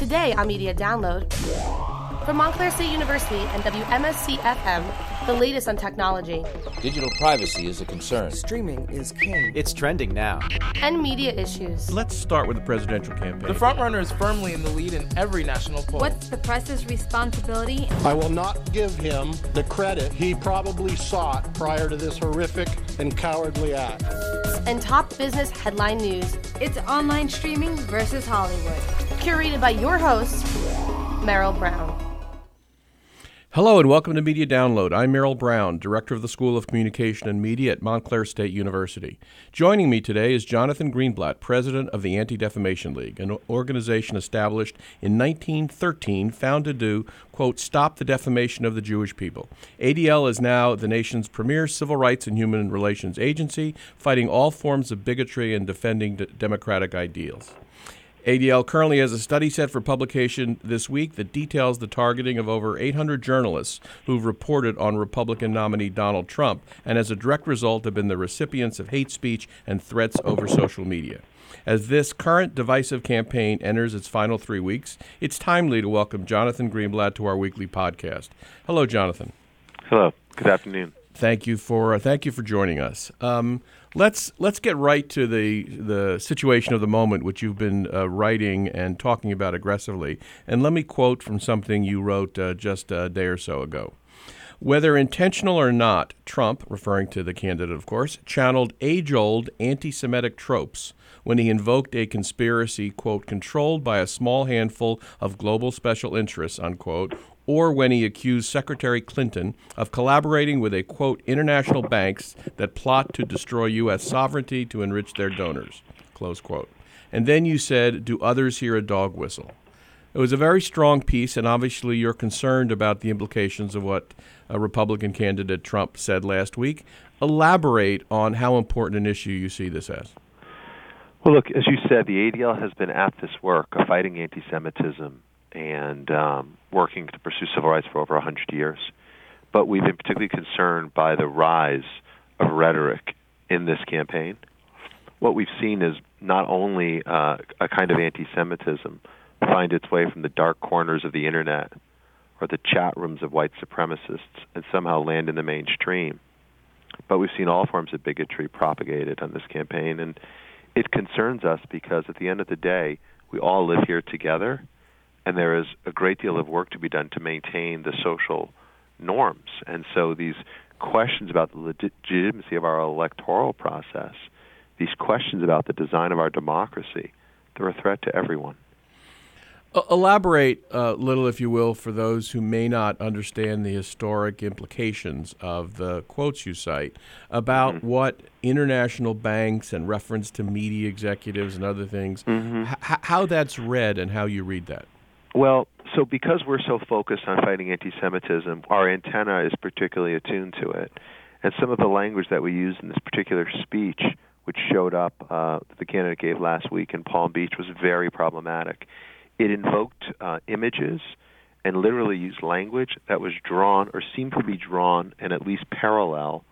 Today on Media Download, from Montclair State University and WMSC FM, the latest on technology Digital privacy is a concern. Streaming is king. It's trending now. and media issues. Let's start with the presidential campaign. The frontrunner is firmly in the lead in every national poll. What's the press's responsibility? I will not give him the credit he probably sought prior to this horrific and cowardly act. And top business headline news, It's online streaming versus Hollywood. curated by your host, Merrill Brown. Hello and welcome to Media Download. I'm Merrill Brown, Director of the School of Communication and Media at Montclair State University. Joining me today is Jonathan Greenblatt, President of the Anti Defamation League, an organization established in 1913 founded to, do, quote, stop the defamation of the Jewish people. ADL is now the nation's premier civil rights and human relations agency, fighting all forms of bigotry and defending d- democratic ideals. ADL currently has a study set for publication this week that details the targeting of over 800 journalists who've reported on Republican nominee Donald Trump and as a direct result have been the recipients of hate speech and threats over social media. As this current divisive campaign enters its final three weeks, it's timely to welcome Jonathan Greenblatt to our weekly podcast. Hello, Jonathan. Hello. Good afternoon. Thank you for uh, thank you for joining us. Um, let's let's get right to the the situation of the moment, which you've been uh, writing and talking about aggressively. And let me quote from something you wrote uh, just a day or so ago. Whether intentional or not, Trump, referring to the candidate, of course, channeled age old anti Semitic tropes when he invoked a conspiracy, quote, controlled by a small handful of global special interests, unquote, or when he accused Secretary Clinton of collaborating with a, quote, international banks that plot to destroy U.S. sovereignty to enrich their donors, close quote. And then you said, do others hear a dog whistle? It was a very strong piece, and obviously you're concerned about the implications of what Republican candidate Trump said last week. Elaborate on how important an issue you see this as. Well, look, as you said, the ADL has been at this work of fighting anti Semitism and um, working to pursue civil rights for over 100 years. But we've been particularly concerned by the rise of rhetoric in this campaign. What we've seen is not only uh, a kind of anti Semitism find its way from the dark corners of the internet or the chat rooms of white supremacists and somehow land in the mainstream, but we've seen all forms of bigotry propagated on this campaign. And it concerns us because at the end of the day, we all live here together, and there is a great deal of work to be done to maintain the social norms. And so these questions about the legitimacy of our electoral process, these questions about the design of our democracy, they're a threat to everyone. Uh, elaborate a little, if you will, for those who may not understand the historic implications of the quotes you cite about Mm-hmm. what international banks and reference to media executives and other things, Mm-hmm. h- how that's read and how you read that. Well, so because we're so focused on fighting anti-Semitism, our antenna is particularly attuned to it, and some of the language that we used in this particular speech, which showed up uh, the candidate gave last week in Palm Beach, was very problematic. It invoked uh, images and literally used language that was drawn or seemed to be drawn and at least parallel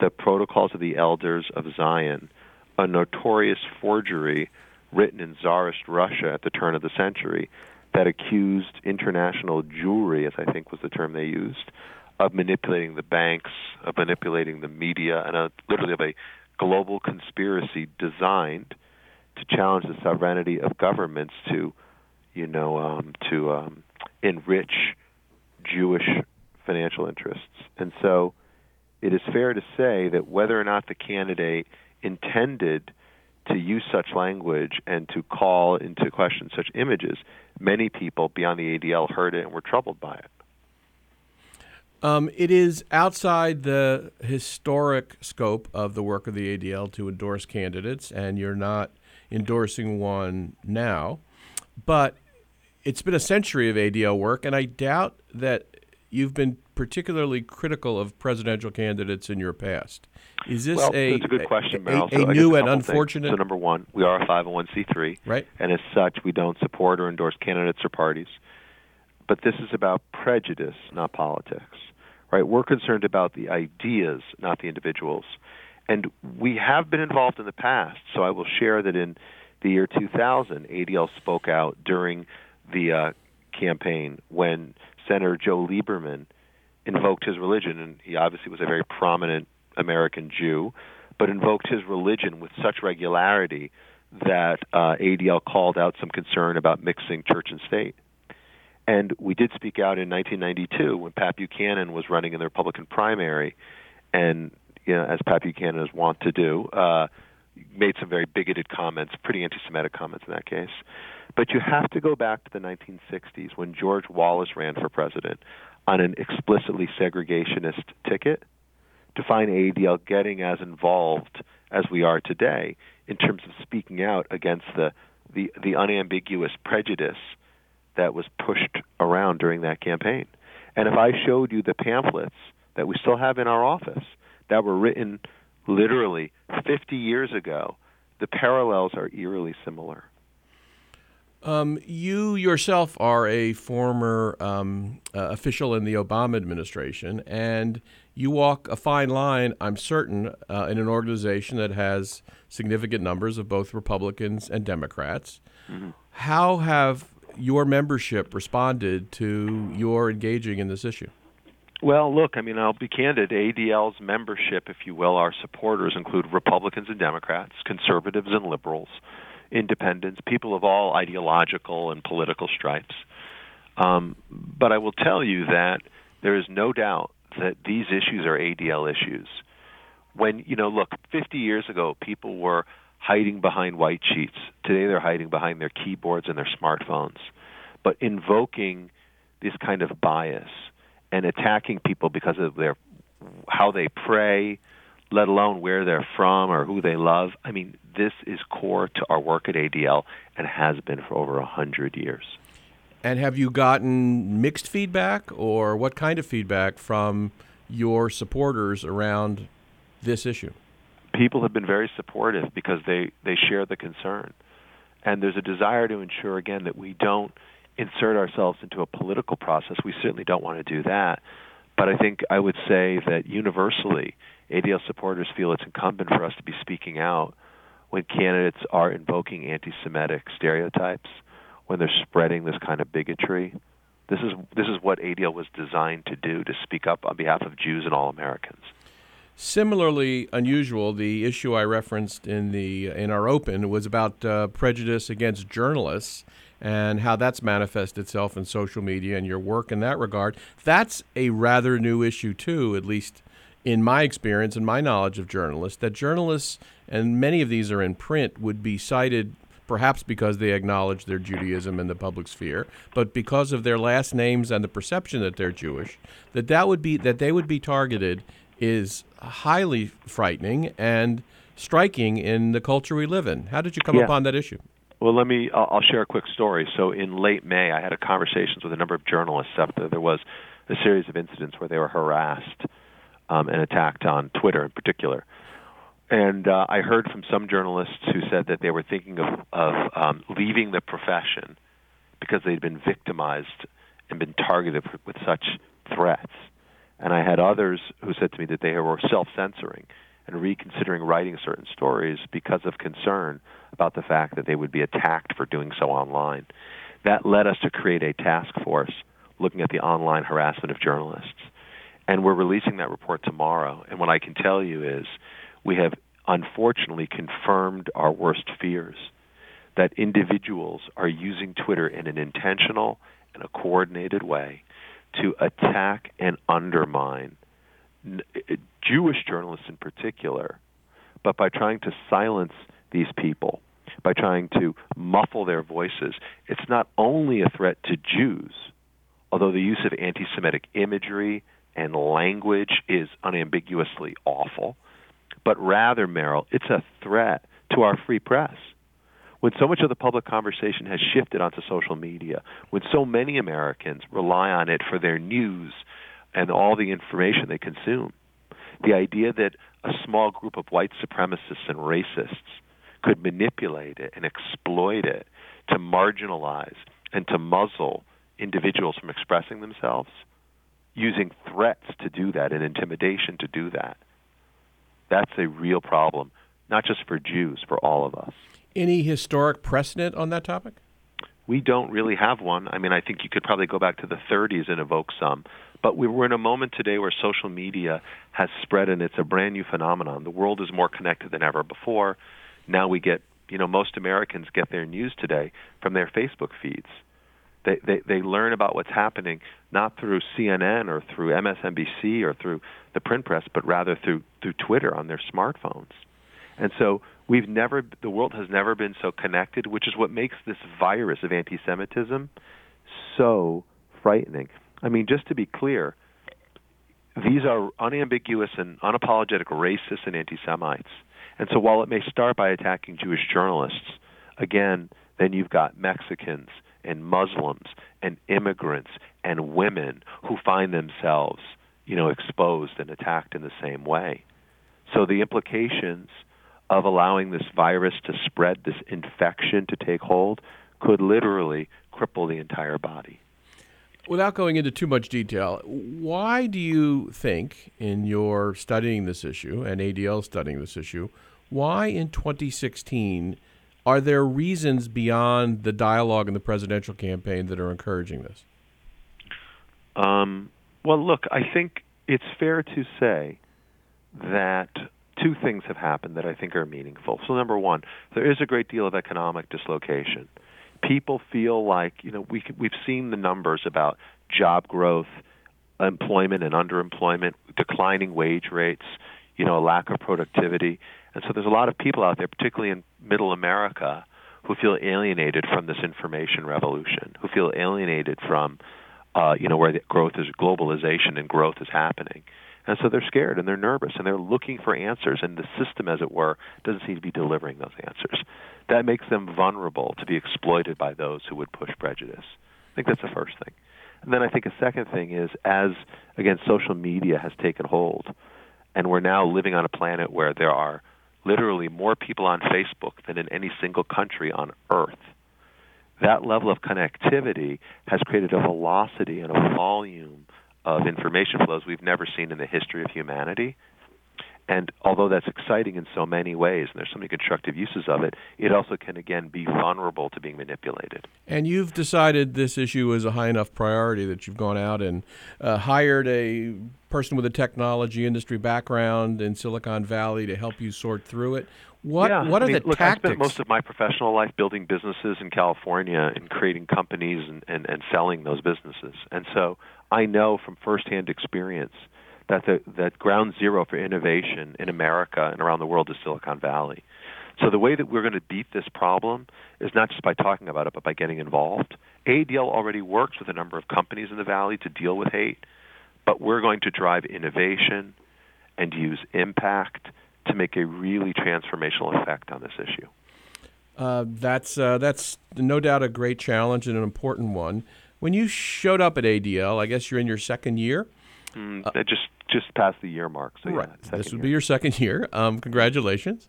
the protocols of the elders of Zion, a notorious forgery written in Tsarist Russia at the turn of the century that accused international Jewry, as I think was the term they used, of manipulating the banks, of manipulating the media, and a, literally of a global conspiracy designed to challenge the sovereignty of governments to, you know, um, to um, enrich Jewish financial interests. And so it is fair to say that whether or not the candidate intended to use such language and to call into question such images, many people beyond the ADL heard it and were troubled by it. Um, it is outside the historic scope of the work of the ADL to endorse candidates, and you're not endorsing one now. But it's been a century of ADL work, and I doubt that you've been particularly critical of presidential candidates in your past. Is this well, a that's a good question, a, Merrill. a, So a I guess new and unfortunate? Things. So number one, we are a 501c3, right? and as such, we don't support or endorse candidates or parties. But this is about prejudice, not politics. Right? We're concerned about the ideas, not the individuals. And we have been involved in the past. So I will share that in the year 2000, ADL spoke out during the uh, campaign when Senator Joe Lieberman invoked his religion, and he obviously was a very prominent American Jew, but invoked his religion with such regularity that uh, ADL called out some concern about mixing church and state. And we did speak out in 1992 when Pat Buchanan was running in the Republican primary, and you know, as Pat Buchanan is wont to do, uh, made some very bigoted comments, pretty anti-Semitic comments in that case. But you have to go back to the 1960s when George Wallace ran for president on an explicitly segregationist ticket to find ADL getting as involved as we are today in terms of speaking out against the the, the unambiguous prejudice that was pushed around during that campaign. And if I showed you the pamphlets that we still have in our office that were written literally 50 years ago, the parallels are eerily similar. Um, you yourself are a former um, uh, official in the Obama administration, and you walk a fine line, I'm certain, uh, in an organization that has significant numbers of both Republicans and Democrats. Mm-hmm. How have your membership responded to your engaging in this issue? Well, look, I mean, I'll be candid. ADL's membership, if you will, our supporters include Republicans and Democrats, conservatives and liberals independents, people of all ideological and political stripes. Um, but I will tell you that there is no doubt that these issues are ADL issues. When, you know, look, 50 years ago, people were hiding behind white sheets. Today, they're hiding behind their keyboards and their smartphones. But invoking this kind of bias and attacking people because of their how they pray, let alone where they're from or who they love. I mean, this is core to our work at ADL and has been for over a hundred years. And have you gotten mixed feedback, or what kind of feedback from your supporters around this issue? People have been very supportive because they, they share the concern. And there's a desire to ensure, again, that we don't insert ourselves into a political process. We certainly don't want to do that. But I think I would say that universally, ADL supporters feel it's incumbent for us to be speaking out when candidates are invoking anti-Semitic stereotypes, when they're spreading this kind of bigotry. This is this is what ADL was designed to do to speak up on behalf of Jews and all Americans. Similarly unusual, the issue I referenced in the in our open was about uh, prejudice against journalists and how that's manifested itself in social media and your work in that regard. That's a rather new issue too, at least in my experience and my knowledge of journalists, that journalists, and many of these are in print, would be cited perhaps because they acknowledge their Judaism in the public sphere, but because of their last names and the perception that they're Jewish, that that would be that they would be targeted is highly frightening and striking in the culture we live in. How did you come yeah. upon that issue? Well, let me. I'll, share a quick story. So, in late May, I had a conversations with a number of journalists after there was a series of incidents where they were harassed um, and attacked on Twitter in particular. And uh, I heard from some journalists who said that they were thinking of, of um, leaving the profession because they'd been victimized and been targeted with such threats. And I had others who said to me that they were self censoring and reconsidering writing certain stories because of concern about the fact that they would be attacked for doing so online. That led us to create a task force looking at the online harassment of journalists and we're releasing that report tomorrow. And what I can tell you is we have unfortunately confirmed our worst fears that individuals are using Twitter in an intentional and a coordinated way to attack and undermine Jewish journalists in particular, but by trying to silence these people, by trying to muffle their voices, it's not only a threat to Jews, although the use of anti Semitic imagery and language is unambiguously awful, but rather, Merrill, it's a threat to our free press. When so much of the public conversation has shifted onto social media, when so many Americans rely on it for their news and all the information they consume, the idea that a small group of white supremacists and racists could manipulate it and exploit it to marginalize and to muzzle individuals from expressing themselves using threats to do that and intimidation to do that. That's a real problem, not just for Jews, for all of us. Any historic precedent on that topic? we don't really have one. I mean, I think you could probably go back to the 30s and evoke some. But we, we're in a moment today where social media has spread and it's a brand new phenomenon. The world is more connected than ever before. Now we get, you know, most Americans get their news today from their Facebook feeds. They, they, they learn about what's happening not through CNN or through MSNBC or through the print press, but rather through, through Twitter on their smartphones. And so we've never, the world has never been so connected, which is what makes this virus of anti Semitism so frightening. I mean, just to be clear, these are unambiguous and unapologetic racists and anti Semites. And so while it may start by attacking Jewish journalists, again, then you've got Mexicans and Muslims and immigrants and women who find themselves, you know, exposed and attacked in the same way. So the implications of allowing this virus to spread, this infection to take hold, could literally cripple the entire body. Without going into too much detail, why do you think, in your studying this issue and ADL studying this issue, why in 2016 are there reasons beyond the dialogue in the presidential campaign that are encouraging this? Um, well, look, I think it's fair to say that two things have happened that I think are meaningful. So, number one, there is a great deal of economic dislocation. People feel like, you know, we, we've seen the numbers about job growth, employment and underemployment, declining wage rates, you know, a lack of productivity. And so there's a lot of people out there, particularly in middle America, who feel alienated from this information revolution, who feel alienated from, uh, you know, where the growth is globalization and growth is happening. And so they're scared and they're nervous and they're looking for answers, and the system, as it were, doesn't seem to be delivering those answers. That makes them vulnerable to be exploited by those who would push prejudice. I think that's the first thing. And then I think a second thing is as, again, social media has taken hold, and we're now living on a planet where there are literally more people on Facebook than in any single country on earth. That level of connectivity has created a velocity and a volume of information flows we've never seen in the history of humanity. And although that's exciting in so many ways, and there's so many constructive uses of it, it also can again be vulnerable to being manipulated. And you've decided this issue is a high enough priority that you've gone out and uh, hired a person with a technology industry background in Silicon Valley to help you sort through it. What yeah, what are I mean, the look, tactics? I spent most of my professional life building businesses in California and creating companies and, and, and selling those businesses. And so I know from firsthand experience that the that ground zero for innovation in America and around the world is Silicon Valley. So the way that we're going to beat this problem is not just by talking about it, but by getting involved. ADL already works with a number of companies in the valley to deal with hate, but we're going to drive innovation and use impact to make a really transformational effect on this issue. Uh, that's uh, that's no doubt a great challenge and an important one. When you showed up at ADL, I guess you're in your second year. Mm, uh, just just past the year mark. So right. yeah, this would year. be your second year. Um, congratulations.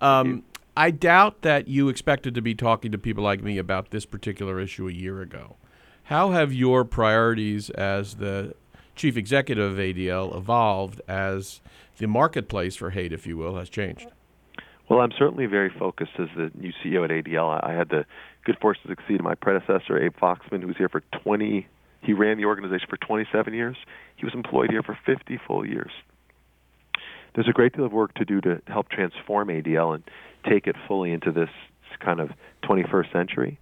Um, I doubt that you expected to be talking to people like me about this particular issue a year ago. How have your priorities as the chief executive of ADL evolved as the marketplace for hate, if you will, has changed? Well, I'm certainly very focused as the new CEO at ADL. I had the good fortune to succeed my predecessor, Abe Foxman, who was here for 20. He ran the organization for 27 years. He was employed here for 50 full years. There's a great deal of work to do to help transform ADL and take it fully into this kind of 21st century,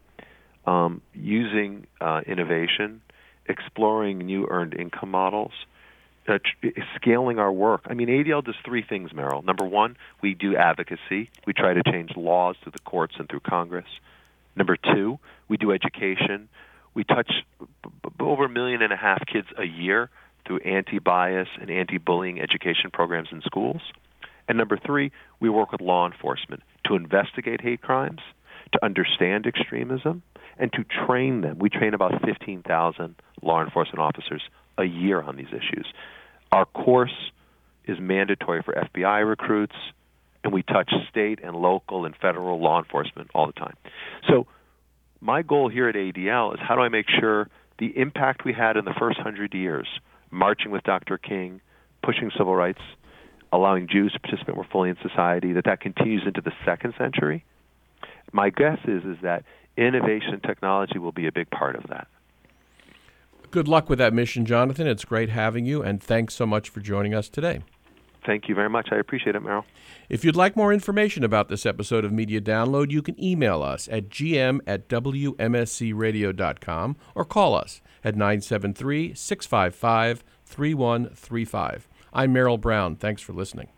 um, using uh, innovation, exploring new earned income models, uh, tr- scaling our work. I mean, ADL does three things, Merrill. Number one, we do advocacy. We try to change laws through the courts and through Congress. Number two, we do education. We touch over a million and a half kids a year through anti-bias and anti-bullying education programs in schools. And number three, we work with law enforcement to investigate hate crimes, to understand extremism, and to train them. We train about 15,000 law enforcement officers a year on these issues. Our course is mandatory for FBI recruits, and we touch state and local and federal law enforcement all the time. So, my goal here at ADL is how do I make sure the impact we had in the first hundred years, marching with Dr. King, pushing civil rights, allowing Jews to participate more fully in society, that that continues into the second century? My guess is is that innovation and technology will be a big part of that. Good luck with that mission, Jonathan. It's great having you, and thanks so much for joining us today. Thank you very much. I appreciate it, Merrill. If you'd like more information about this episode of Media Download, you can email us at gm at wmscradio.com or call us at 973 655 3135. I'm Merrill Brown. Thanks for listening.